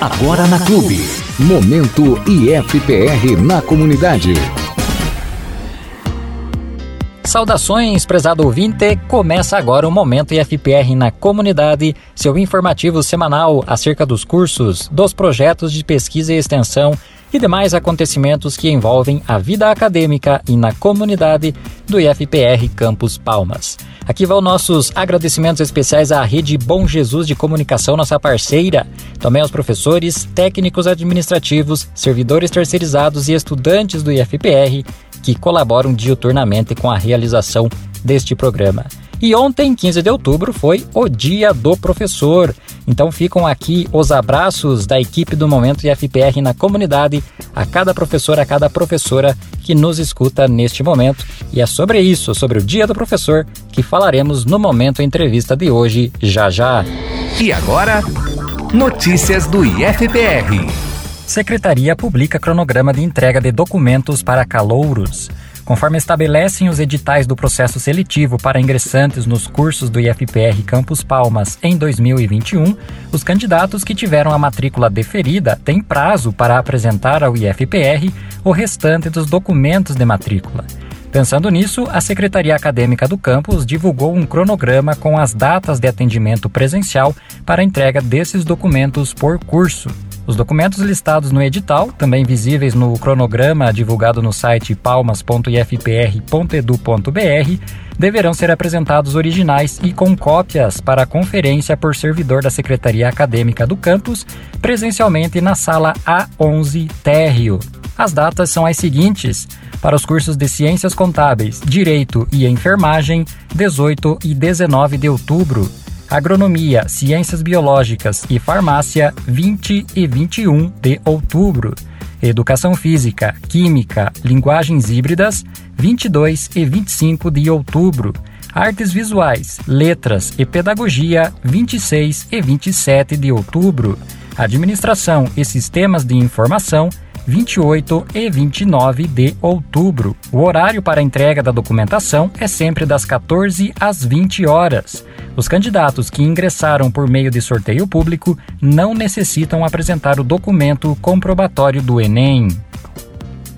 Agora na Clube. Momento IFPR na comunidade. Saudações, prezado ouvinte! Começa agora o Momento IFPR na Comunidade, seu informativo semanal acerca dos cursos, dos projetos de pesquisa e extensão e demais acontecimentos que envolvem a vida acadêmica e na comunidade do IFPR Campus Palmas. Aqui vão nossos agradecimentos especiais à Rede Bom Jesus de Comunicação, nossa parceira, também aos professores, técnicos administrativos, servidores terceirizados e estudantes do IFPR que colaboram diuturnamente com a realização deste programa. E ontem, 15 de outubro, foi o Dia do Professor. Então ficam aqui os abraços da equipe do Momento IFPR na comunidade, a cada professor, a cada professora que nos escuta neste momento. E é sobre isso, sobre o Dia do Professor, que falaremos no Momento Entrevista de hoje, já já. E agora, notícias do IFPR. Secretaria publica cronograma de entrega de documentos para calouros. Conforme estabelecem os editais do processo seletivo para ingressantes nos cursos do IFPR Campus Palmas em 2021, os candidatos que tiveram a matrícula deferida têm prazo para apresentar ao IFPR o restante dos documentos de matrícula. Pensando nisso, a Secretaria Acadêmica do campus divulgou um cronograma com as datas de atendimento presencial para entrega desses documentos por curso. Os documentos listados no edital, também visíveis no cronograma divulgado no site palmas.ifpr.edu.br, deverão ser apresentados originais e com cópias para conferência por servidor da Secretaria Acadêmica do campus, presencialmente na sala A11 Térreo. As datas são as seguintes: para os cursos de Ciências Contábeis, Direito e Enfermagem, 18 e 19 de outubro. Agronomia, Ciências Biológicas e Farmácia, 20 e 21 de outubro. Educação Física, Química, Linguagens Híbridas, 22 e 25 de outubro. Artes Visuais, Letras e Pedagogia, 26 e 27 de outubro. Administração e Sistemas de Informação, 28 e 29 de outubro. O horário para entrega da documentação é sempre das 14 às 20 horas. Os candidatos que ingressaram por meio de sorteio público não necessitam apresentar o documento comprobatório do Enem.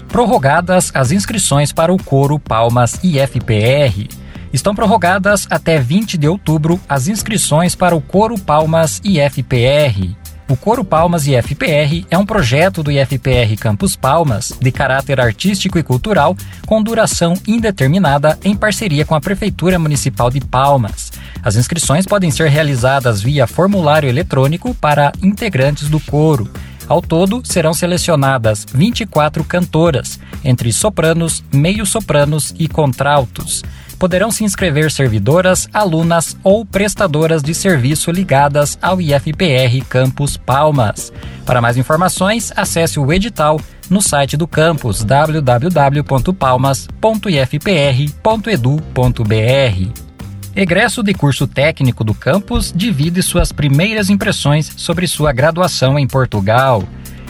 Prorrogadas as inscrições para o Coro Palmas IFPR. Estão prorrogadas até 20 de outubro as inscrições para o Coro Palmas IFPR. O Coro Palmas IFPR é um projeto do IFPR Campus Palmas, de caráter artístico e cultural, com duração indeterminada em parceria com a Prefeitura Municipal de Palmas. As inscrições podem ser realizadas via formulário eletrônico para integrantes do coro. Ao todo, serão selecionadas 24 cantoras, entre sopranos, meio-sopranos e contraltos poderão se inscrever servidoras, alunas ou prestadoras de serviço ligadas ao IFPR Campus Palmas. Para mais informações, acesse o edital no site do campus www.palmas.ifpr.edu.br. Egresso de curso técnico do campus divide suas primeiras impressões sobre sua graduação em Portugal.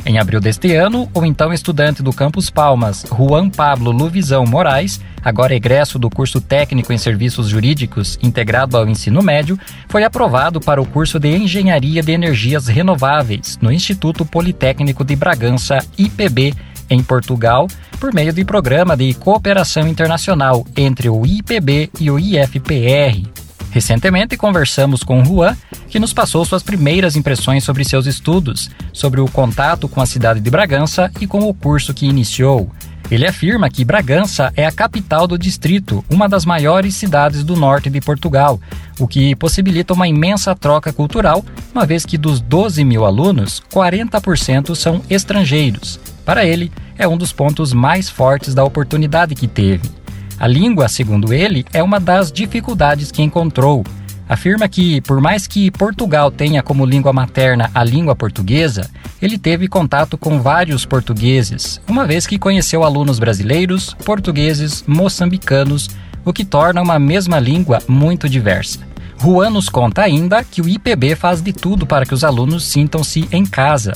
Em abril deste ano, o então estudante do Campus Palmas, Juan Pablo Luvisão Moraes, agora egresso do curso técnico em serviços jurídicos integrado ao ensino médio, foi aprovado para o curso de Engenharia de Energias Renováveis no Instituto Politécnico de Bragança, IPB, em Portugal, por meio de programa de cooperação internacional entre o IPB e o IFPR. Recentemente conversamos com Juan, que nos passou suas primeiras impressões sobre seus estudos, sobre o contato com a cidade de Bragança e com o curso que iniciou. Ele afirma que Bragança é a capital do distrito, uma das maiores cidades do norte de Portugal, o que possibilita uma imensa troca cultural, uma vez que dos 12 mil alunos, 40% são estrangeiros. Para ele, é um dos pontos mais fortes da oportunidade que teve. A língua, segundo ele, é uma das dificuldades que encontrou. Afirma que, por mais que Portugal tenha como língua materna a língua portuguesa, ele teve contato com vários portugueses, uma vez que conheceu alunos brasileiros, portugueses, moçambicanos, o que torna uma mesma língua muito diversa. Juan nos conta ainda que o IPB faz de tudo para que os alunos sintam-se em casa.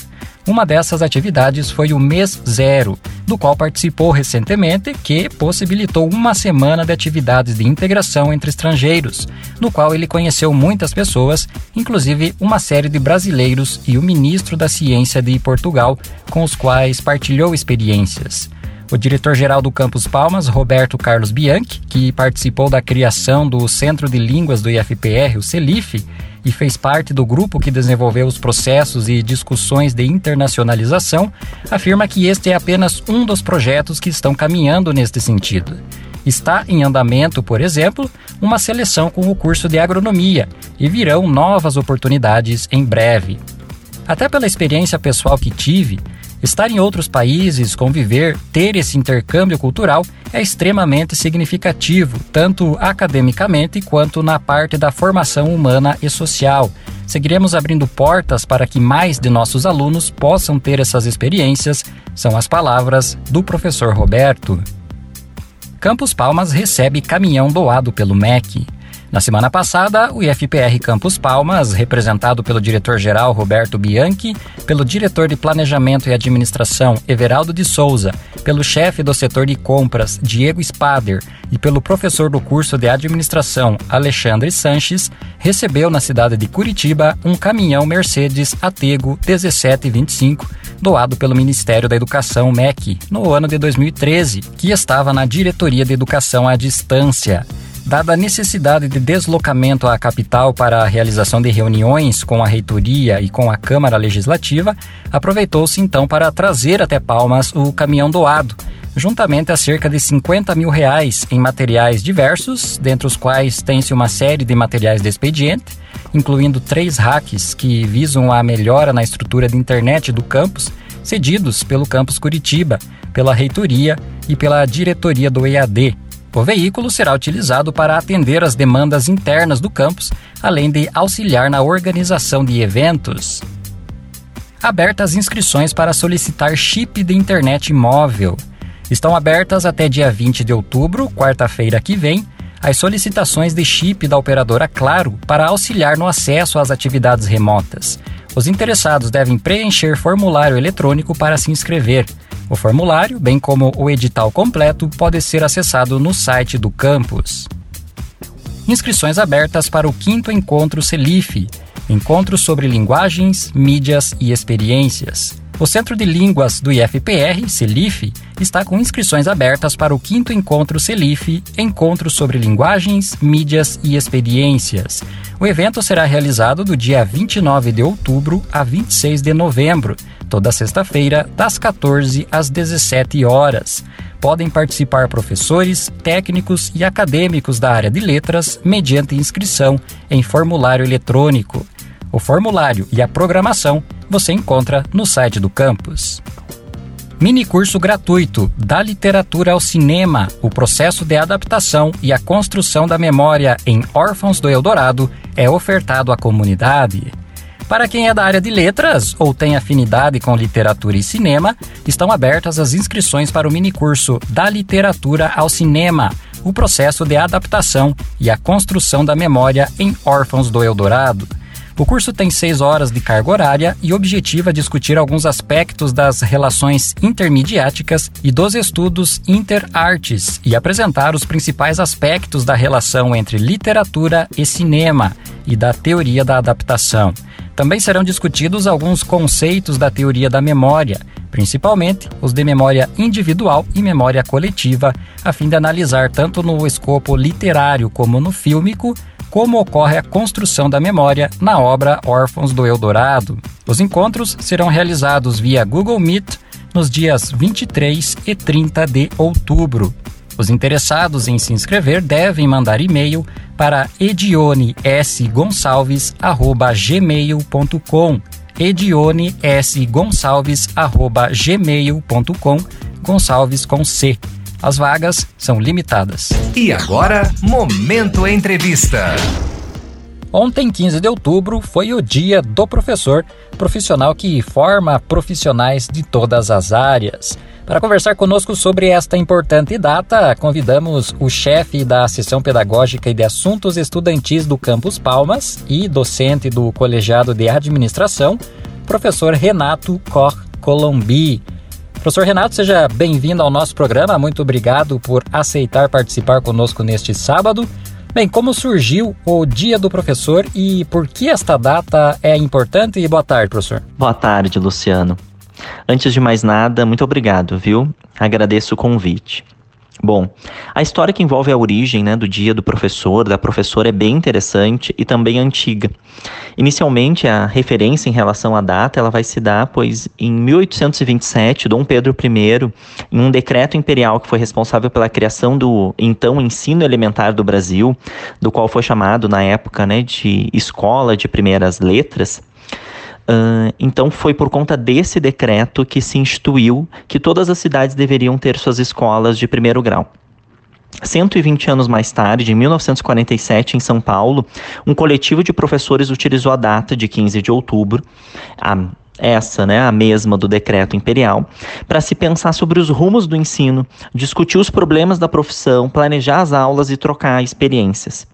Uma dessas atividades foi o Mês Zero, do qual participou recentemente, que possibilitou uma semana de atividades de integração entre estrangeiros, no qual ele conheceu muitas pessoas, inclusive uma série de brasileiros e o ministro da Ciência de Portugal, com os quais partilhou experiências. O diretor-geral do Campus Palmas, Roberto Carlos Bianchi, que participou da criação do Centro de Línguas do IFPR, o CELIF, e fez parte do grupo que desenvolveu os processos e discussões de internacionalização, afirma que este é apenas um dos projetos que estão caminhando neste sentido. Está em andamento, por exemplo, uma seleção com o curso de agronomia e virão novas oportunidades em breve. Até pela experiência pessoal que tive, Estar em outros países, conviver, ter esse intercâmbio cultural é extremamente significativo, tanto academicamente quanto na parte da formação humana e social. Seguiremos abrindo portas para que mais de nossos alunos possam ter essas experiências, são as palavras do professor Roberto. Campos Palmas recebe caminhão doado pelo MEC. Na semana passada, o IFPR Campus Palmas, representado pelo diretor-geral Roberto Bianchi, pelo diretor de Planejamento e Administração Everaldo de Souza, pelo chefe do setor de compras Diego Spader e pelo professor do curso de Administração Alexandre Sanches, recebeu na cidade de Curitiba um caminhão Mercedes Atego 1725 doado pelo Ministério da Educação MEC no ano de 2013, que estava na Diretoria de Educação à Distância. Dada a necessidade de deslocamento à capital para a realização de reuniões com a reitoria e com a Câmara Legislativa, aproveitou-se então para trazer até Palmas o caminhão doado, juntamente a cerca de 50 mil reais em materiais diversos, dentre os quais tem-se uma série de materiais de expediente, incluindo três hacks que visam a melhora na estrutura de internet do campus, cedidos pelo campus Curitiba, pela reitoria e pela diretoria do EAD, o veículo será utilizado para atender as demandas internas do campus, além de auxiliar na organização de eventos. Abertas inscrições para solicitar chip de internet móvel. Estão abertas até dia 20 de outubro, quarta-feira que vem, as solicitações de chip da operadora Claro para auxiliar no acesso às atividades remotas. Os interessados devem preencher formulário eletrônico para se inscrever. O formulário, bem como o edital completo, pode ser acessado no site do campus. Inscrições abertas para o quinto encontro CELIF Encontro sobre Linguagens, Mídias e Experiências. O Centro de Línguas do IFPR, CELIF, está com inscrições abertas para o quinto encontro CELIF, Encontro sobre Linguagens, Mídias e Experiências. O evento será realizado do dia 29 de outubro a 26 de novembro, toda sexta-feira, das 14 às 17 horas. Podem participar professores, técnicos e acadêmicos da área de letras mediante inscrição em formulário eletrônico. O formulário e a programação você encontra no site do campus. Mini curso gratuito da literatura ao cinema, o processo de adaptação e a construção da memória em Órfãos do Eldorado é ofertado à comunidade. Para quem é da área de letras ou tem afinidade com literatura e cinema, estão abertas as inscrições para o minicurso Da Literatura ao Cinema, o processo de adaptação e a construção da memória em Órfãos do Eldorado. O curso tem seis horas de carga horária e objetiva discutir alguns aspectos das relações intermediáticas e dos estudos interartes e apresentar os principais aspectos da relação entre literatura e cinema e da teoria da adaptação. Também serão discutidos alguns conceitos da teoria da memória, principalmente os de memória individual e memória coletiva, a fim de analisar tanto no escopo literário como no fílmico como ocorre a construção da memória na obra Órfãos do Eldorado. Os encontros serão realizados via Google Meet nos dias 23 e 30 de outubro. Os interessados em se inscrever devem mandar e-mail para edionesgonçalves@gmail.com. edionesgonçalves@gmail.com. Gonçalves com C. As vagas são limitadas. E agora, Momento Entrevista. Ontem, 15 de outubro, foi o dia do professor, profissional que forma profissionais de todas as áreas. Para conversar conosco sobre esta importante data, convidamos o chefe da Seção Pedagógica e de Assuntos Estudantis do Campus Palmas e docente do Colegiado de Administração, professor Renato Cor Colombi. Professor Renato, seja bem-vindo ao nosso programa. Muito obrigado por aceitar participar conosco neste sábado. Bem, como surgiu o Dia do Professor e por que esta data é importante? E boa tarde, professor. Boa tarde, Luciano. Antes de mais nada, muito obrigado, viu? Agradeço o convite. Bom, a história que envolve a origem né, do dia do professor, da professora, é bem interessante e também antiga. Inicialmente, a referência em relação à data ela vai se dar, pois em 1827, Dom Pedro I, em um decreto imperial que foi responsável pela criação do então ensino elementar do Brasil, do qual foi chamado na época né, de Escola de Primeiras Letras, Uh, então foi por conta desse decreto que se instituiu que todas as cidades deveriam ter suas escolas de primeiro grau. 120 anos mais tarde, em 1947, em São Paulo, um coletivo de professores utilizou a data de 15 de outubro, a, essa, né, a mesma do decreto imperial, para se pensar sobre os rumos do ensino, discutir os problemas da profissão, planejar as aulas e trocar experiências.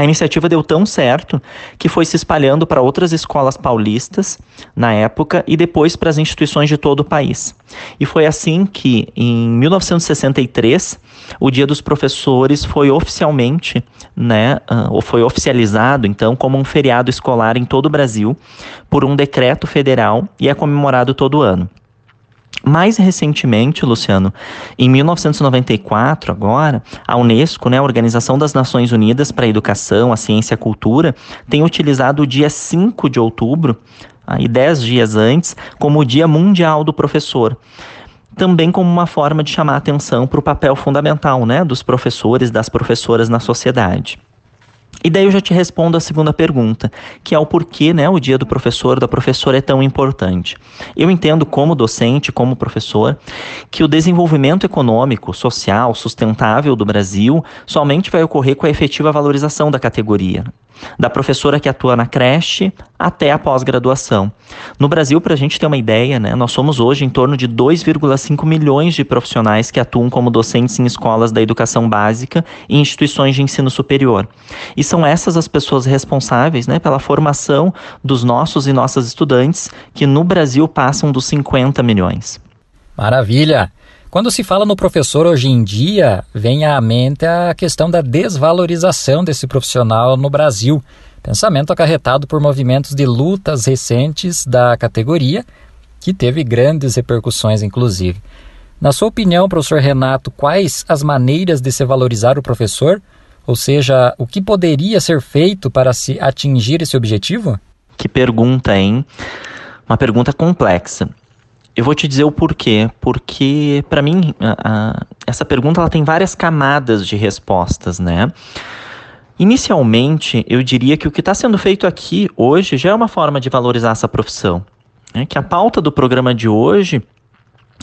A iniciativa deu tão certo que foi se espalhando para outras escolas paulistas na época e depois para as instituições de todo o país. E foi assim que, em 1963, o Dia dos Professores foi oficialmente, né, uh, ou foi oficializado então como um feriado escolar em todo o Brasil por um decreto federal e é comemorado todo ano. Mais recentemente, Luciano, em 1994, agora, a Unesco, né, a Organização das Nações Unidas para a Educação, a Ciência e a Cultura, tem utilizado o dia 5 de outubro, aí 10 dias antes, como o Dia Mundial do Professor também como uma forma de chamar atenção para o papel fundamental né, dos professores, das professoras na sociedade. E daí eu já te respondo a segunda pergunta, que é o porquê né, o dia do professor, da professora é tão importante. Eu entendo como docente, como professor, que o desenvolvimento econômico, social, sustentável do Brasil somente vai ocorrer com a efetiva valorização da categoria da professora que atua na creche até a pós-graduação. No Brasil, para a gente ter uma ideia, né, nós somos hoje em torno de 2,5 milhões de profissionais que atuam como docentes em escolas da educação básica e instituições de ensino superior. E são essas as pessoas responsáveis né, pela formação dos nossos e nossas estudantes, que no Brasil passam dos 50 milhões. Maravilha! Quando se fala no professor hoje em dia, vem à mente a questão da desvalorização desse profissional no Brasil. Pensamento acarretado por movimentos de lutas recentes da categoria, que teve grandes repercussões, inclusive. Na sua opinião, professor Renato, quais as maneiras de se valorizar o professor? Ou seja, o que poderia ser feito para se atingir esse objetivo? Que pergunta, hein? Uma pergunta complexa. Eu vou te dizer o porquê. Porque, para mim, a, a, essa pergunta ela tem várias camadas de respostas, né? Inicialmente, eu diria que o que está sendo feito aqui hoje já é uma forma de valorizar essa profissão. É que a pauta do programa de hoje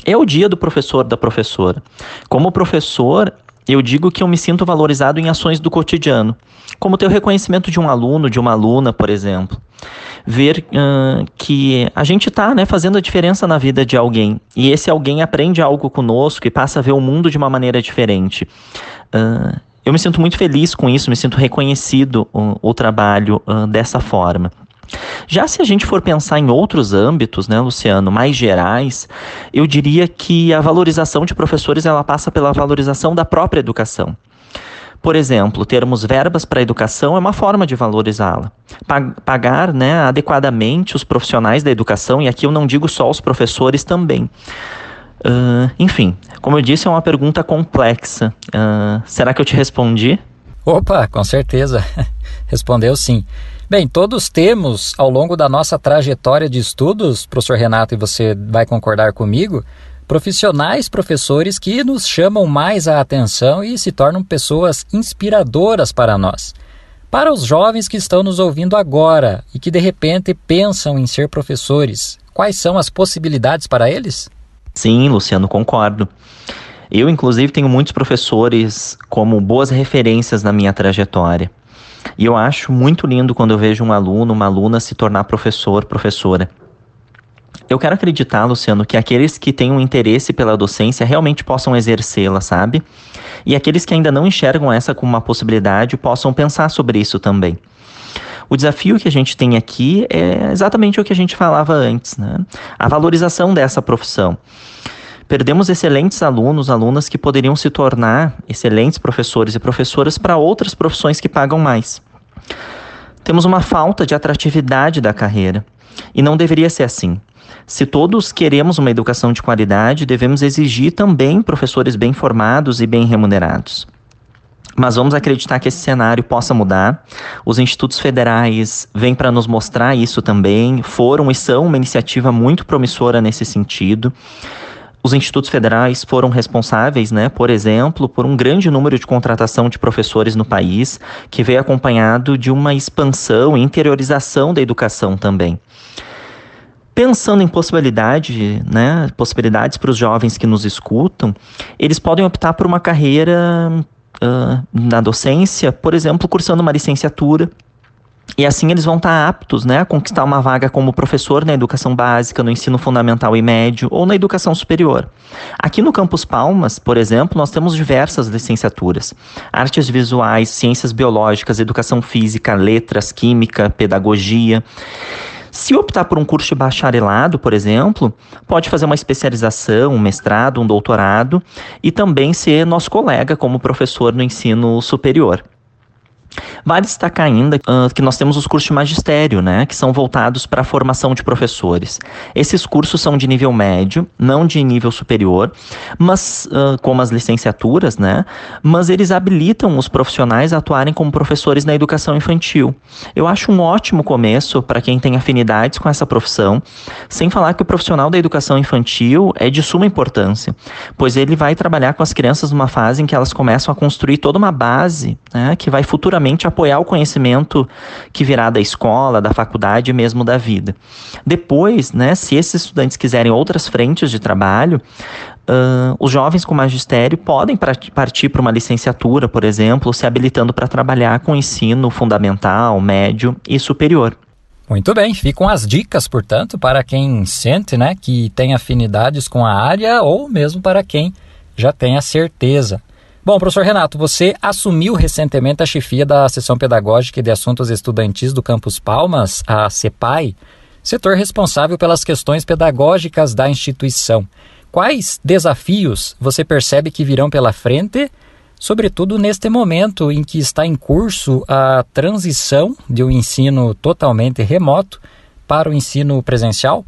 é o dia do professor da professora. Como professor, eu digo que eu me sinto valorizado em ações do cotidiano, como ter o reconhecimento de um aluno, de uma aluna, por exemplo ver uh, que a gente está né, fazendo a diferença na vida de alguém. E esse alguém aprende algo conosco e passa a ver o mundo de uma maneira diferente. Uh, eu me sinto muito feliz com isso, me sinto reconhecido o, o trabalho uh, dessa forma. Já se a gente for pensar em outros âmbitos, né, Luciano, mais gerais, eu diria que a valorização de professores ela passa pela valorização da própria educação. Por exemplo, termos verbas para a educação é uma forma de valorizá-la. Pagar né, adequadamente os profissionais da educação, e aqui eu não digo só os professores também. Uh, enfim, como eu disse, é uma pergunta complexa. Uh, será que eu te respondi? Opa, com certeza. Respondeu sim. Bem, todos temos, ao longo da nossa trajetória de estudos, professor Renato, e você vai concordar comigo, profissionais professores que nos chamam mais a atenção e se tornam pessoas inspiradoras para nós. Para os jovens que estão nos ouvindo agora e que de repente pensam em ser professores, quais são as possibilidades para eles? Sim, Luciano, concordo. Eu, inclusive, tenho muitos professores como boas referências na minha trajetória. E eu acho muito lindo quando eu vejo um aluno, uma aluna se tornar professor, professora. Eu quero acreditar, Luciano, que aqueles que têm um interesse pela docência realmente possam exercê-la, sabe? E aqueles que ainda não enxergam essa como uma possibilidade possam pensar sobre isso também. O desafio que a gente tem aqui é exatamente o que a gente falava antes, né? A valorização dessa profissão. Perdemos excelentes alunos, alunas que poderiam se tornar excelentes professores e professoras para outras profissões que pagam mais. Temos uma falta de atratividade da carreira. E não deveria ser assim. Se todos queremos uma educação de qualidade, devemos exigir também professores bem formados e bem remunerados. Mas vamos acreditar que esse cenário possa mudar. Os institutos federais vêm para nos mostrar isso também, foram e são uma iniciativa muito promissora nesse sentido. Os institutos federais foram responsáveis, né, por exemplo, por um grande número de contratação de professores no país, que veio acompanhado de uma expansão e interiorização da educação também. Pensando em possibilidade, né, possibilidades para os jovens que nos escutam, eles podem optar por uma carreira uh, na docência, por exemplo, cursando uma licenciatura e assim eles vão estar aptos né, a conquistar uma vaga como professor na educação básica, no ensino fundamental e médio ou na educação superior. Aqui no Campus Palmas, por exemplo, nós temos diversas licenciaturas: artes visuais, ciências biológicas, educação física, letras, química, pedagogia. Se optar por um curso de bacharelado, por exemplo, pode fazer uma especialização, um mestrado, um doutorado e também ser nosso colega como professor no ensino superior. Vale destacar ainda uh, que nós temos os cursos de magistério, né, que são voltados para a formação de professores. Esses cursos são de nível médio, não de nível superior, mas uh, como as licenciaturas, né, mas eles habilitam os profissionais a atuarem como professores na educação infantil. Eu acho um ótimo começo para quem tem afinidades com essa profissão, sem falar que o profissional da educação infantil é de suma importância, pois ele vai trabalhar com as crianças numa fase em que elas começam a construir toda uma base, né, que vai futuramente apoiar o conhecimento que virá da escola, da faculdade e mesmo da vida. Depois, né, se esses estudantes quiserem outras frentes de trabalho, Uh, os jovens com magistério podem partir para uma licenciatura, por exemplo, se habilitando para trabalhar com ensino fundamental, médio e superior. Muito bem, ficam as dicas, portanto, para quem sente né, que tem afinidades com a área ou mesmo para quem já tem a certeza. Bom, professor Renato, você assumiu recentemente a chefia da Seção Pedagógica e de Assuntos Estudantis do Campus Palmas, a CEPAI, setor responsável pelas questões pedagógicas da instituição. Quais desafios você percebe que virão pela frente, sobretudo neste momento em que está em curso a transição de um ensino totalmente remoto para o ensino presencial?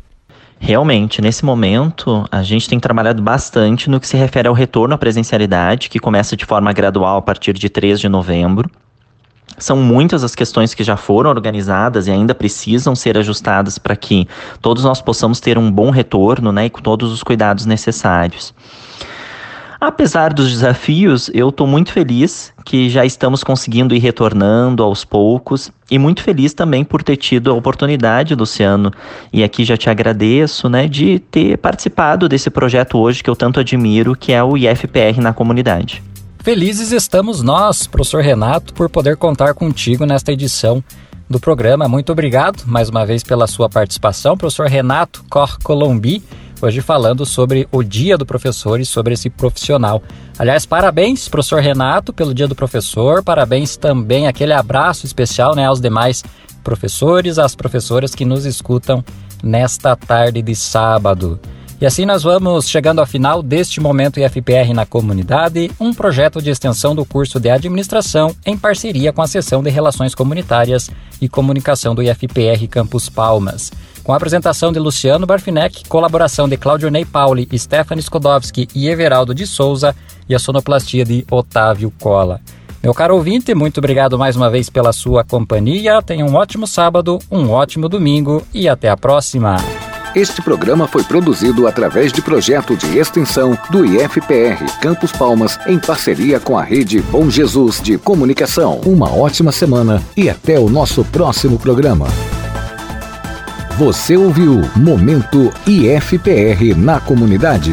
Realmente, nesse momento, a gente tem trabalhado bastante no que se refere ao retorno à presencialidade, que começa de forma gradual a partir de 3 de novembro. São muitas as questões que já foram organizadas e ainda precisam ser ajustadas para que todos nós possamos ter um bom retorno né, e com todos os cuidados necessários. Apesar dos desafios, eu estou muito feliz que já estamos conseguindo ir retornando aos poucos e muito feliz também por ter tido a oportunidade, Luciano, e aqui já te agradeço, né, de ter participado desse projeto hoje que eu tanto admiro, que é o IFPR na comunidade. Felizes estamos nós, professor Renato, por poder contar contigo nesta edição do programa. Muito obrigado mais uma vez pela sua participação, professor Renato Cor Colombi hoje falando sobre o Dia do Professor e sobre esse profissional. Aliás, parabéns, professor Renato, pelo Dia do Professor, parabéns também, aquele abraço especial né, aos demais professores, às professoras que nos escutam nesta tarde de sábado. E assim nós vamos chegando ao final deste momento IFPR na comunidade, um projeto de extensão do curso de administração em parceria com a seção de Relações Comunitárias e Comunicação do IFPR Campus Palmas com a apresentação de Luciano Barfinec, colaboração de Claudio Ney Pauli, Stephanie Skodowski e Everaldo de Souza e a sonoplastia de Otávio Cola. Meu caro ouvinte, muito obrigado mais uma vez pela sua companhia. Tenha um ótimo sábado, um ótimo domingo e até a próxima. Este programa foi produzido através de projeto de extensão do IFPR Campos Palmas em parceria com a rede Bom Jesus de Comunicação. Uma ótima semana e até o nosso próximo programa. Você ouviu Momento IFPR na comunidade.